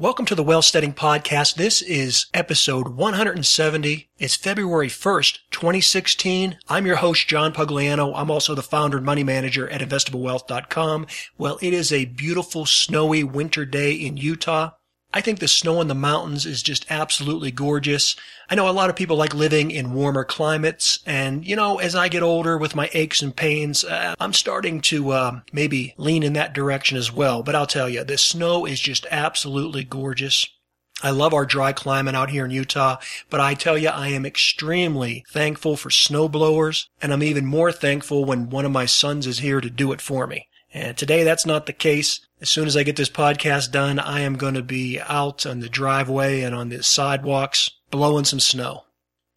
Welcome to the Wealthsteading Podcast. This is episode 170. It's February 1st, 2016. I'm your host, John Pugliano. I'm also the founder and money manager at investablewealth.com. Well, it is a beautiful snowy winter day in Utah. I think the snow in the mountains is just absolutely gorgeous. I know a lot of people like living in warmer climates, and you know, as I get older with my aches and pains, uh, I'm starting to uh, maybe lean in that direction as well. But I'll tell you, the snow is just absolutely gorgeous. I love our dry climate out here in Utah, but I tell you, I am extremely thankful for snow blowers, and I'm even more thankful when one of my sons is here to do it for me. And today that's not the case. As soon as I get this podcast done, I am going to be out on the driveway and on the sidewalks blowing some snow.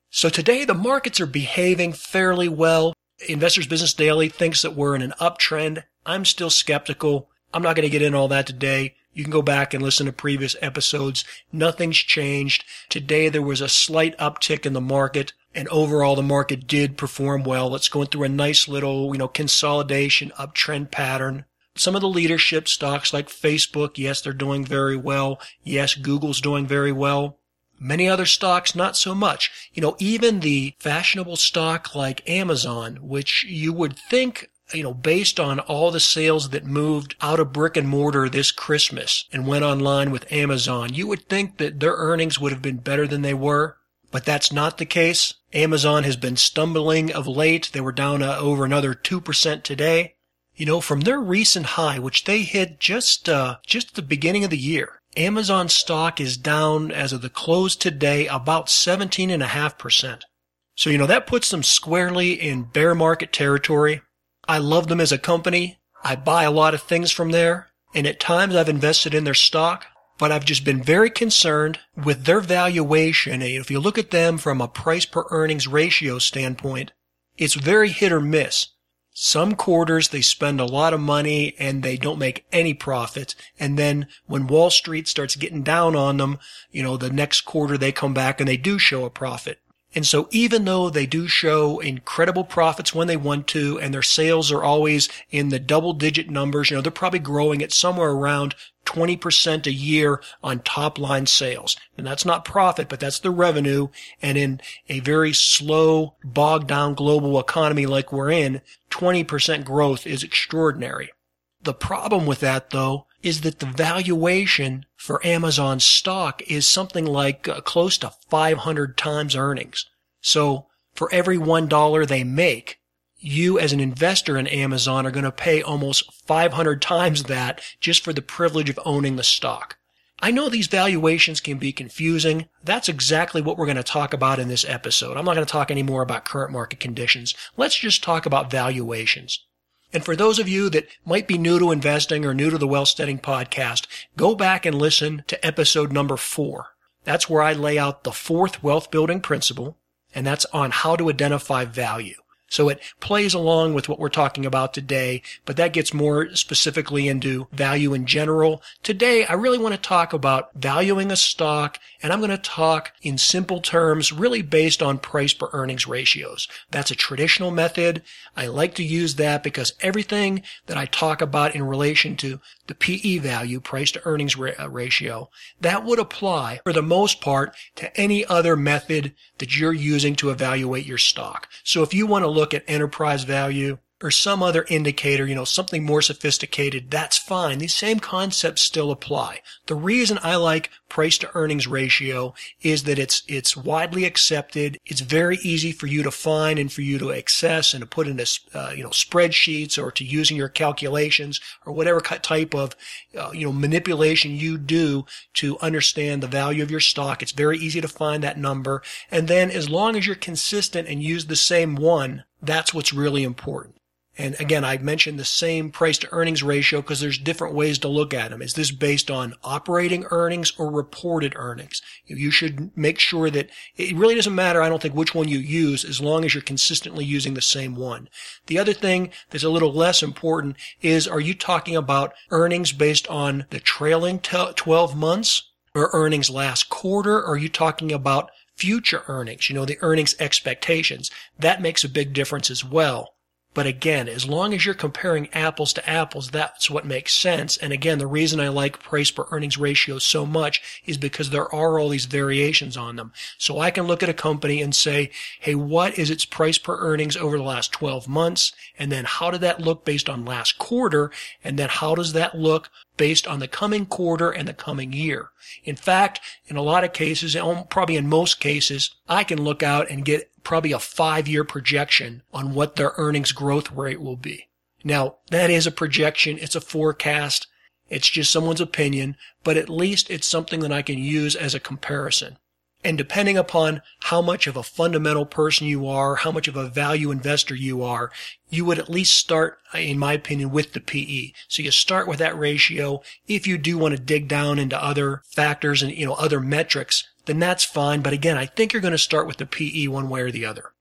So today the markets are behaving fairly well. Investors Business Daily thinks that we're in an uptrend. I'm still skeptical. I'm not going to get into all that today. You can go back and listen to previous episodes. Nothing's changed. Today there was a slight uptick in the market and overall the market did perform well. It's going through a nice little, you know, consolidation uptrend pattern. Some of the leadership stocks like Facebook, yes, they're doing very well. Yes, Google's doing very well. Many other stocks, not so much. You know, even the fashionable stock like Amazon, which you would think you know, based on all the sales that moved out of brick and mortar this Christmas and went online with Amazon, you would think that their earnings would have been better than they were. But that's not the case. Amazon has been stumbling of late. They were down uh, over another 2% today. You know, from their recent high, which they hit just, uh, just at the beginning of the year, Amazon stock is down as of the close today about 17.5%. So, you know, that puts them squarely in bear market territory. I love them as a company. I buy a lot of things from there. And at times I've invested in their stock but I've just been very concerned with their valuation. If you look at them from a price per earnings ratio standpoint, it's very hit or miss. Some quarters they spend a lot of money and they don't make any profit. And then when Wall Street starts getting down on them, you know, the next quarter they come back and they do show a profit. And so even though they do show incredible profits when they want to, and their sales are always in the double digit numbers, you know, they're probably growing at somewhere around 20% a year on top line sales. And that's not profit, but that's the revenue. And in a very slow, bogged down global economy like we're in, 20% growth is extraordinary. The problem with that though is that the valuation for Amazon stock is something like uh, close to 500 times earnings. So for every $1 they make, you as an investor in Amazon are going to pay almost 500 times that just for the privilege of owning the stock. I know these valuations can be confusing. That's exactly what we're going to talk about in this episode. I'm not going to talk any more about current market conditions. Let's just talk about valuations. And for those of you that might be new to investing or new to the Wealth Wealthsteading podcast, go back and listen to episode number four. That's where I lay out the fourth wealth building principle, and that's on how to identify value. So it plays along with what we're talking about today, but that gets more specifically into value in general. Today, I really want to talk about valuing a stock, and I'm going to talk in simple terms, really based on price per earnings ratios. That's a traditional method. I like to use that because everything that I talk about in relation to the PE value, price to earnings uh, ratio, that would apply for the most part to any other method that you're using to evaluate your stock. So if you want to look at enterprise value, or some other indicator, you know, something more sophisticated, that's fine. These same concepts still apply. The reason I like price to earnings ratio is that it's, it's widely accepted. It's very easy for you to find and for you to access and to put into, uh, you know, spreadsheets or to using your calculations or whatever type of, uh, you know, manipulation you do to understand the value of your stock. It's very easy to find that number. And then as long as you're consistent and use the same one, that's what's really important. And again, I mentioned the same price to earnings ratio because there's different ways to look at them. Is this based on operating earnings or reported earnings? You should make sure that it really doesn't matter, I don't think, which one you use as long as you're consistently using the same one. The other thing that's a little less important is are you talking about earnings based on the trailing 12 months or earnings last quarter? Or are you talking about future earnings? You know, the earnings expectations. That makes a big difference as well. But again, as long as you're comparing apples to apples, that's what makes sense. And again, the reason I like price per earnings ratio so much is because there are all these variations on them. So I can look at a company and say, hey, what is its price per earnings over the last 12 months? And then how did that look based on last quarter? And then how does that look based on the coming quarter and the coming year. In fact, in a lot of cases, probably in most cases, I can look out and get probably a five year projection on what their earnings growth rate will be. Now, that is a projection. It's a forecast. It's just someone's opinion, but at least it's something that I can use as a comparison. And depending upon how much of a fundamental person you are, how much of a value investor you are, you would at least start, in my opinion, with the PE. So you start with that ratio. If you do want to dig down into other factors and, you know, other metrics, then that's fine. But again, I think you're going to start with the PE one way or the other.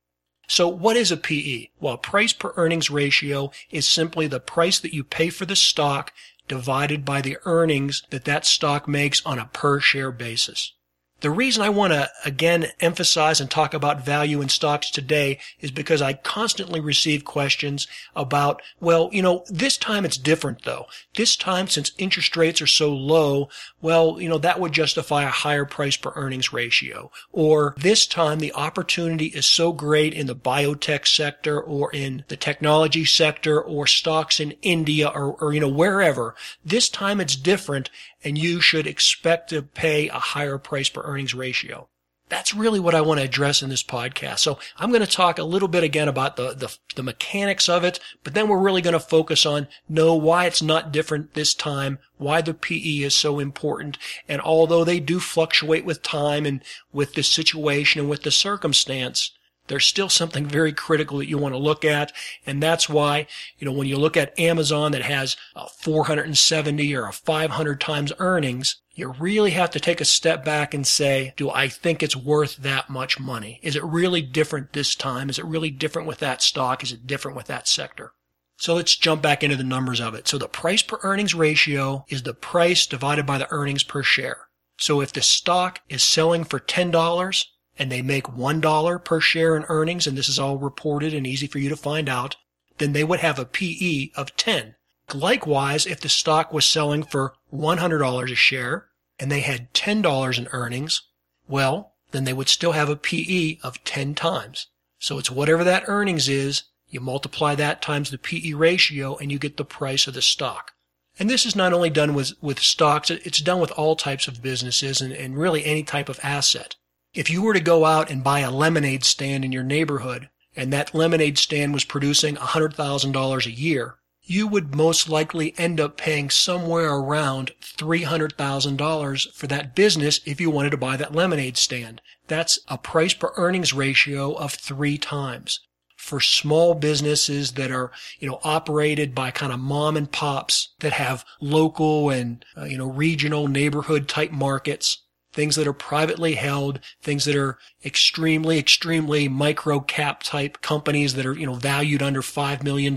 So what is a PE? Well, price per earnings ratio is simply the price that you pay for the stock divided by the earnings that that stock makes on a per share basis. The reason I want to again emphasize and talk about value in stocks today is because I constantly receive questions about, well, you know, this time it's different though. This time, since interest rates are so low, well, you know, that would justify a higher price per earnings ratio. Or this time the opportunity is so great in the biotech sector or in the technology sector or stocks in India or, or you know, wherever. This time it's different and you should expect to pay a higher price per earnings ratio. That's really what I want to address in this podcast. So I'm going to talk a little bit again about the, the, the mechanics of it, but then we're really going to focus on know why it's not different this time, why the PE is so important. And although they do fluctuate with time and with the situation and with the circumstance, there's still something very critical that you want to look at. And that's why, you know, when you look at Amazon that has a 470 or a 500 times earnings, you really have to take a step back and say, do I think it's worth that much money? Is it really different this time? Is it really different with that stock? Is it different with that sector? So let's jump back into the numbers of it. So the price per earnings ratio is the price divided by the earnings per share. So if the stock is selling for $10, and they make $1 per share in earnings, and this is all reported and easy for you to find out, then they would have a PE of 10. Likewise, if the stock was selling for $100 a share and they had $10 in earnings, well, then they would still have a PE of 10 times. So it's whatever that earnings is, you multiply that times the PE ratio and you get the price of the stock. And this is not only done with, with stocks, it's done with all types of businesses and, and really any type of asset. If you were to go out and buy a lemonade stand in your neighborhood, and that lemonade stand was producing $100,000 a year, you would most likely end up paying somewhere around $300,000 for that business if you wanted to buy that lemonade stand. That's a price per earnings ratio of three times. For small businesses that are, you know, operated by kind of mom and pops that have local and, uh, you know, regional neighborhood type markets, things that are privately held, things that are extremely, extremely micro cap type companies that are, you know, valued under $5 million.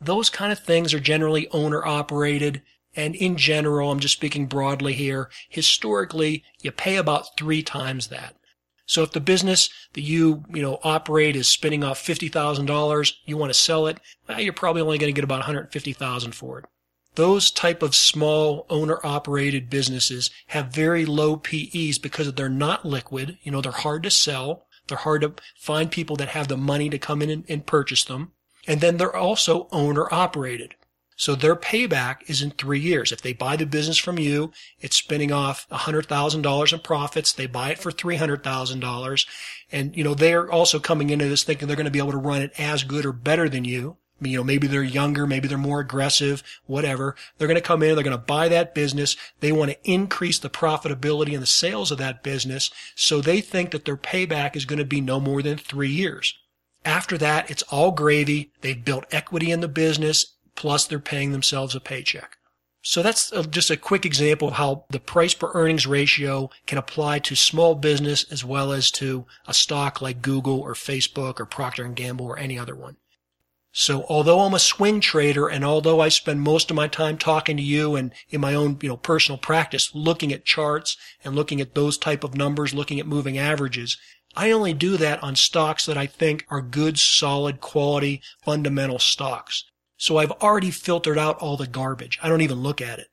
Those kind of things are generally owner operated. And in general, I'm just speaking broadly here, historically, you pay about three times that. So if the business that you, you know, operate is spinning off $50,000, you want to sell it, well, you're probably only going to get about 150,000 for it. Those type of small owner operated businesses have very low PEs because they're not liquid. You know, they're hard to sell. They're hard to find people that have the money to come in and, and purchase them. And then they're also owner operated. So their payback is in three years. If they buy the business from you, it's spinning off $100,000 in profits. They buy it for $300,000. And, you know, they're also coming into this thinking they're going to be able to run it as good or better than you you know, maybe they're younger, maybe they're more aggressive, whatever. They're going to come in, they're going to buy that business. They want to increase the profitability and the sales of that business. So they think that their payback is going to be no more than three years. After that, it's all gravy. They've built equity in the business, plus they're paying themselves a paycheck. So that's just a quick example of how the price per earnings ratio can apply to small business as well as to a stock like Google or Facebook or Procter & Gamble or any other one. So although I'm a swing trader and although I spend most of my time talking to you and in my own, you know, personal practice looking at charts and looking at those type of numbers, looking at moving averages, I only do that on stocks that I think are good, solid, quality, fundamental stocks. So I've already filtered out all the garbage. I don't even look at it.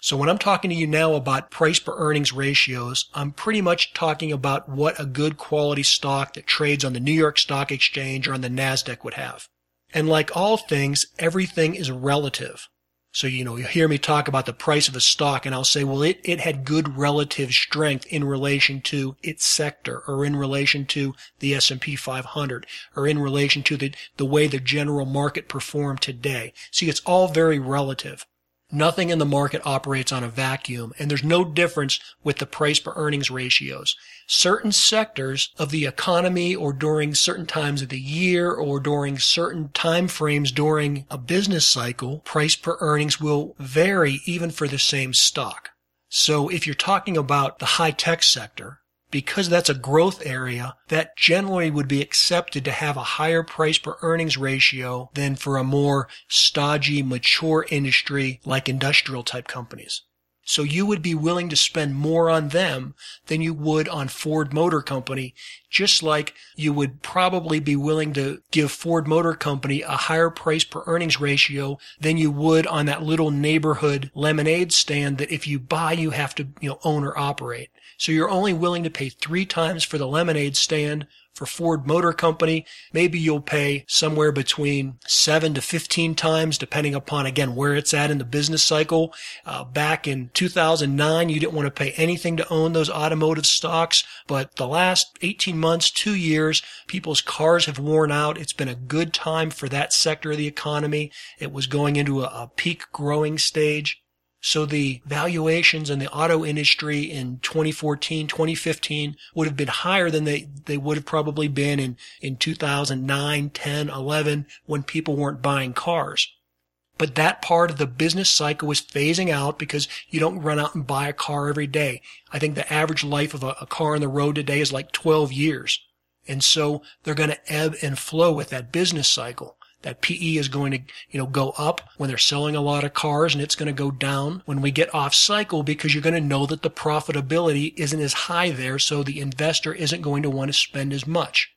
So when I'm talking to you now about price per earnings ratios, I'm pretty much talking about what a good quality stock that trades on the New York Stock Exchange or on the NASDAQ would have. And like all things, everything is relative. So, you know, you hear me talk about the price of a stock and I'll say, well, it, it had good relative strength in relation to its sector or in relation to the S&P 500 or in relation to the, the way the general market performed today. See, it's all very relative. Nothing in the market operates on a vacuum, and there's no difference with the price per earnings ratios. Certain sectors of the economy or during certain times of the year or during certain time frames during a business cycle, price per earnings will vary even for the same stock. So if you're talking about the high tech sector, because that's a growth area, that generally would be accepted to have a higher price per earnings ratio than for a more stodgy, mature industry like industrial type companies. So you would be willing to spend more on them than you would on Ford Motor Company, just like you would probably be willing to give Ford Motor Company a higher price per earnings ratio than you would on that little neighborhood lemonade stand that if you buy, you have to, you know, own or operate. So you're only willing to pay three times for the lemonade stand for Ford Motor Company. Maybe you'll pay somewhere between seven to 15 times, depending upon, again, where it's at in the business cycle. Uh, back in 2009, you didn't want to pay anything to own those automotive stocks. But the last 18 months, two years, people's cars have worn out. It's been a good time for that sector of the economy. It was going into a, a peak growing stage. So the valuations in the auto industry in 2014, 2015 would have been higher than they, they would have probably been in, in 2009, 10, 11 when people weren't buying cars. But that part of the business cycle is phasing out because you don't run out and buy a car every day. I think the average life of a, a car on the road today is like 12 years. And so they're going to ebb and flow with that business cycle that PE is going to, you know, go up when they're selling a lot of cars and it's going to go down when we get off cycle because you're going to know that the profitability isn't as high there. So the investor isn't going to want to spend as much.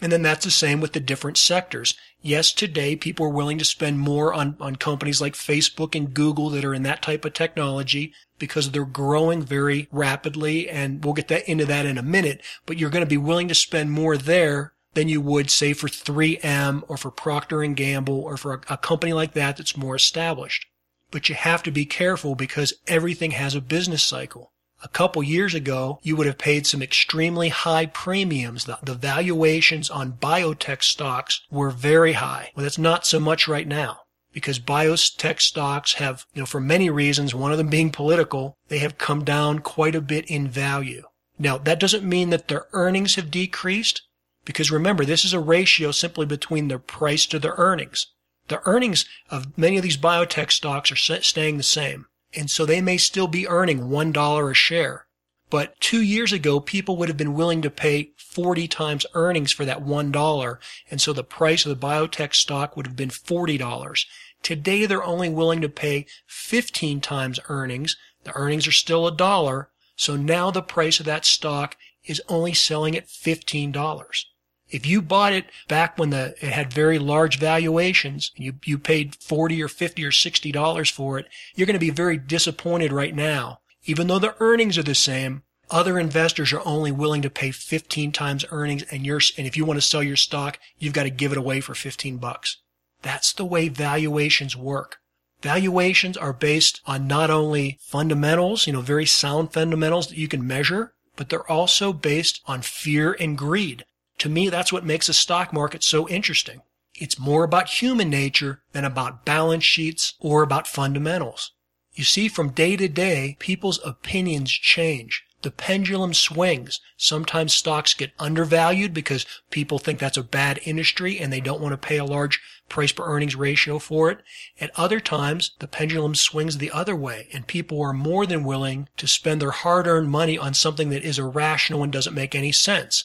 And then that's the same with the different sectors. Yes, today people are willing to spend more on, on companies like Facebook and Google that are in that type of technology because they're growing very rapidly. And we'll get that into that in a minute, but you're going to be willing to spend more there than you would say for 3M or for Procter and Gamble or for a, a company like that that's more established. But you have to be careful because everything has a business cycle. A couple years ago, you would have paid some extremely high premiums. The, the, valuations on biotech stocks were very high. Well, that's not so much right now because biotech stocks have, you know, for many reasons, one of them being political, they have come down quite a bit in value. Now, that doesn't mean that their earnings have decreased. Because remember, this is a ratio simply between the price to the earnings. The earnings of many of these biotech stocks are staying the same. And so they may still be earning $1 a share. But two years ago, people would have been willing to pay 40 times earnings for that $1. And so the price of the biotech stock would have been $40. Today, they're only willing to pay 15 times earnings. The earnings are still a dollar. So now the price of that stock is only selling at $15. If you bought it back when the, it had very large valuations, you, you paid 40 or 50 or 60 dollars for it, you're going to be very disappointed right now. Even though the earnings are the same, other investors are only willing to pay 15 times earnings and you and if you want to sell your stock, you've got to give it away for 15 bucks. That's the way valuations work. Valuations are based on not only fundamentals, you know, very sound fundamentals that you can measure, but they're also based on fear and greed. To me, that's what makes a stock market so interesting. It's more about human nature than about balance sheets or about fundamentals. You see, from day to day, people's opinions change. The pendulum swings. Sometimes stocks get undervalued because people think that's a bad industry and they don't want to pay a large price per earnings ratio for it. At other times, the pendulum swings the other way and people are more than willing to spend their hard earned money on something that is irrational and doesn't make any sense.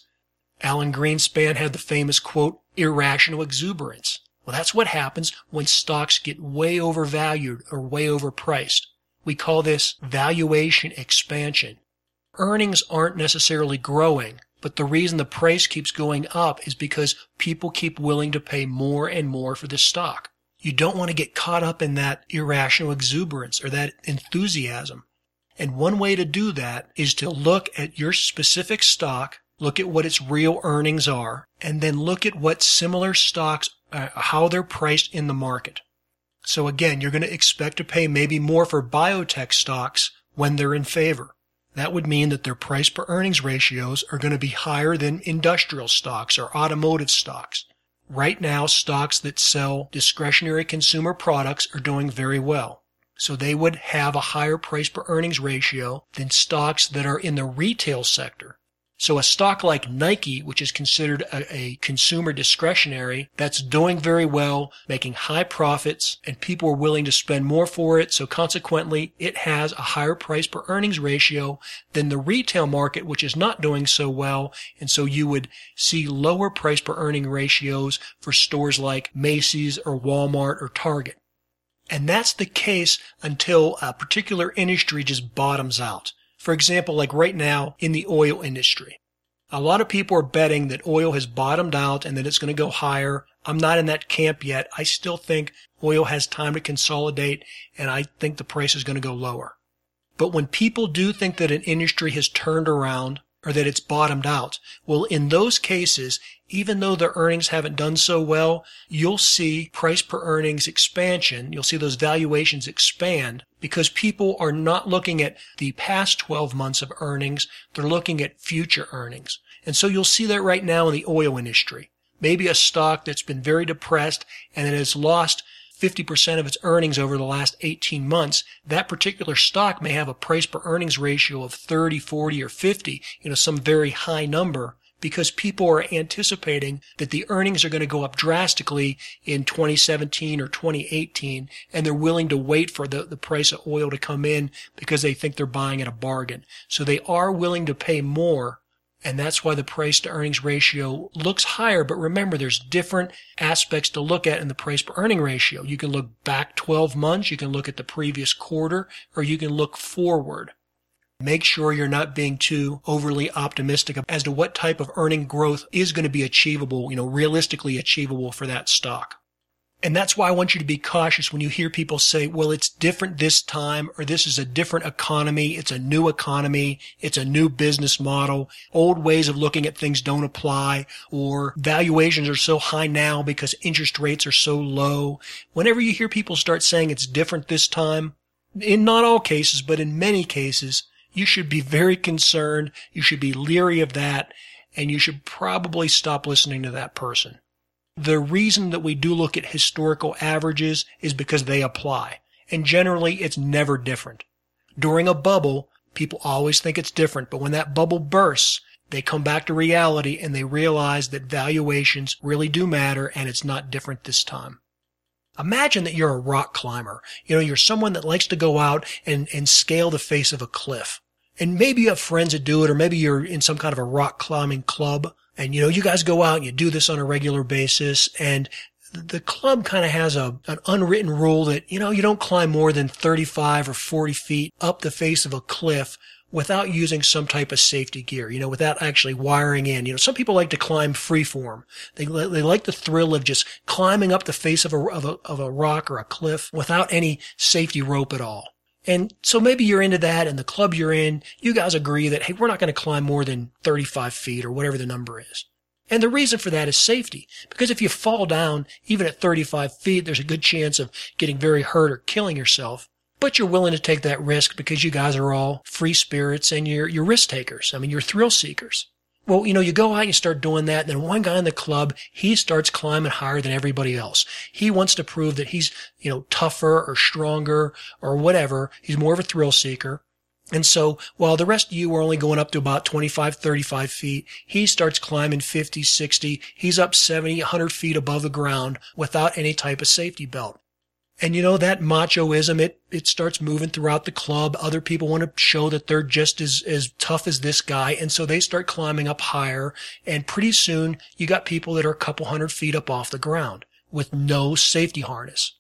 Alan Greenspan had the famous quote, irrational exuberance. Well, that's what happens when stocks get way overvalued or way overpriced. We call this valuation expansion. Earnings aren't necessarily growing, But the reason the price keeps going up is because people keep willing to pay more and more for this stock. You don't want to get caught up in that irrational exuberance or that enthusiasm. And one way to do that is to look at your specific stock, look at what its real earnings are, and then look at what similar stocks, uh, how they're priced in the market. So again, you're going to expect to pay maybe more for biotech stocks when they're in favor. That would mean that their price per earnings ratios are going to be higher than industrial stocks or automotive stocks. Right now, stocks that sell discretionary consumer products are doing very well. So they would have a higher price per earnings ratio than stocks that are in the retail sector. So a stock like Nike, which is considered a, a, consumer discretionary, that's doing very well, making high profits, and people are willing to spend more for it. So consequently, it has a higher price per earnings ratio than the retail market, which is not doing so well. And so you would see lower price per earning ratios for stores like Macy's or Walmart or Target. And that's the case until a particular industry just bottoms out. For example, like right now in the oil industry. A lot of people are betting that oil has bottomed out and that it's going to go higher. I'm not in that camp yet. I still think oil has time to consolidate and I think the price is going to go lower. But when people do think that an industry has turned around, or that it's bottomed out. Well, in those cases, even though their earnings haven't done so well, you'll see price per earnings expansion. You'll see those valuations expand because people are not looking at the past 12 months of earnings. They're looking at future earnings. And so you'll see that right now in the oil industry. Maybe a stock that's been very depressed and it has lost 50% of its earnings over the last 18 months, that particular stock may have a price per earnings ratio of 30, 40, or 50, you know, some very high number because people are anticipating that the earnings are going to go up drastically in 2017 or 2018 and they're willing to wait for the, the price of oil to come in because they think they're buying at a bargain. So they are willing to pay more and that's why the price to earnings ratio looks higher. But remember, there's different aspects to look at in the price per earning ratio. You can look back 12 months. You can look at the previous quarter or you can look forward. Make sure you're not being too overly optimistic as to what type of earning growth is going to be achievable, you know, realistically achievable for that stock. And that's why I want you to be cautious when you hear people say, well, it's different this time, or this is a different economy. It's a new economy. It's a new business model. Old ways of looking at things don't apply, or valuations are so high now because interest rates are so low. Whenever you hear people start saying it's different this time, in not all cases, but in many cases, you should be very concerned. You should be leery of that, and you should probably stop listening to that person. The reason that we do look at historical averages is because they apply. And generally, it's never different. During a bubble, people always think it's different, but when that bubble bursts, they come back to reality and they realize that valuations really do matter and it's not different this time. Imagine that you're a rock climber. You know, you're someone that likes to go out and, and scale the face of a cliff. And maybe you have friends that do it, or maybe you're in some kind of a rock climbing club. And you know, you guys go out and you do this on a regular basis and the club kind of has a, an unwritten rule that, you know, you don't climb more than 35 or 40 feet up the face of a cliff without using some type of safety gear, you know, without actually wiring in. You know, some people like to climb freeform. They, they like the thrill of just climbing up the face of a, of a, of a rock or a cliff without any safety rope at all. And so maybe you're into that and the club you're in, you guys agree that, hey, we're not going to climb more than 35 feet or whatever the number is. And the reason for that is safety. Because if you fall down, even at 35 feet, there's a good chance of getting very hurt or killing yourself. But you're willing to take that risk because you guys are all free spirits and you're, you're risk takers. I mean, you're thrill seekers. Well, you know, you go out and you start doing that. And then one guy in the club, he starts climbing higher than everybody else. He wants to prove that he's, you know, tougher or stronger or whatever. He's more of a thrill seeker. And so while the rest of you are only going up to about 25, 35 feet, he starts climbing 50, 60. He's up 70, 100 feet above the ground without any type of safety belt. And you know, that machoism, it, it starts moving throughout the club. Other people want to show that they're just as, as tough as this guy. And so they start climbing up higher. And pretty soon you got people that are a couple hundred feet up off the ground with no safety harness.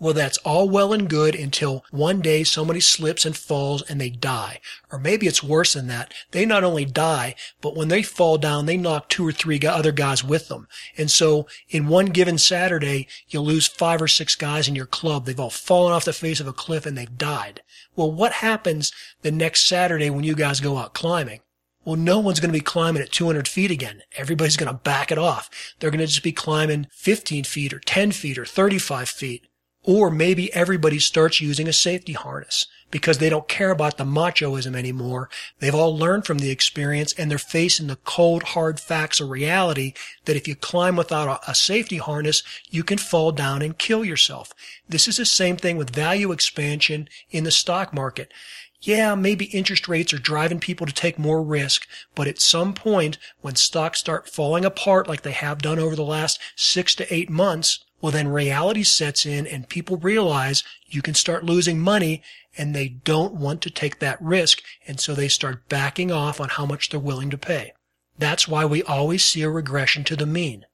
Well, that's all well and good until one day somebody slips and falls and they die. Or maybe it's worse than that. They not only die, but when they fall down, they knock two or three other guys with them. And so in one given Saturday, you'll lose five or six guys in your club. They've all fallen off the face of a cliff and they've died. Well, what happens the next Saturday when you guys go out climbing? Well, no one's going to be climbing at 200 feet again. Everybody's going to back it off. They're going to just be climbing 15 feet or 10 feet or 35 feet. Or maybe everybody starts using a safety harness because they don't care about the machoism anymore. They've all learned from the experience and they're facing the cold, hard facts of reality that if you climb without a, safety harness, you can fall down and kill yourself. This is the same thing with value expansion in the stock market. Yeah, maybe interest rates are driving people to take more risk, but at some point when stocks start falling apart like they have done over the last six to eight months, well, then reality sets in and people realize you can start losing money and they don't want to take that risk. And so they start backing off on how much they're willing to pay. That's why we always see a regression to the mean.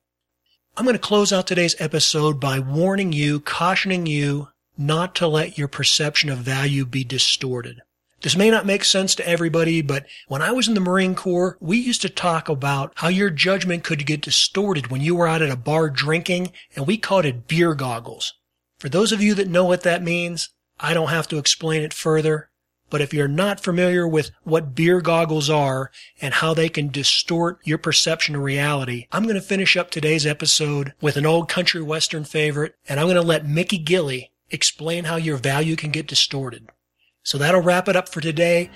I'm going to close out today's episode by warning you, cautioning you not to let your perception of value be distorted. This may not make sense to everybody, but when I was in the Marine Corps, we used to talk about how your judgment could get distorted when you were out at a bar drinking, and we called it beer goggles. For those of you that know what that means, I don't have to explain it further. But if you're not familiar with what beer goggles are and how they can distort your perception of reality, I'm going to finish up today's episode with an old country western favorite, and I'm going to let Mickey Gilley explain how your value can get distorted. So that'll wrap it up for today.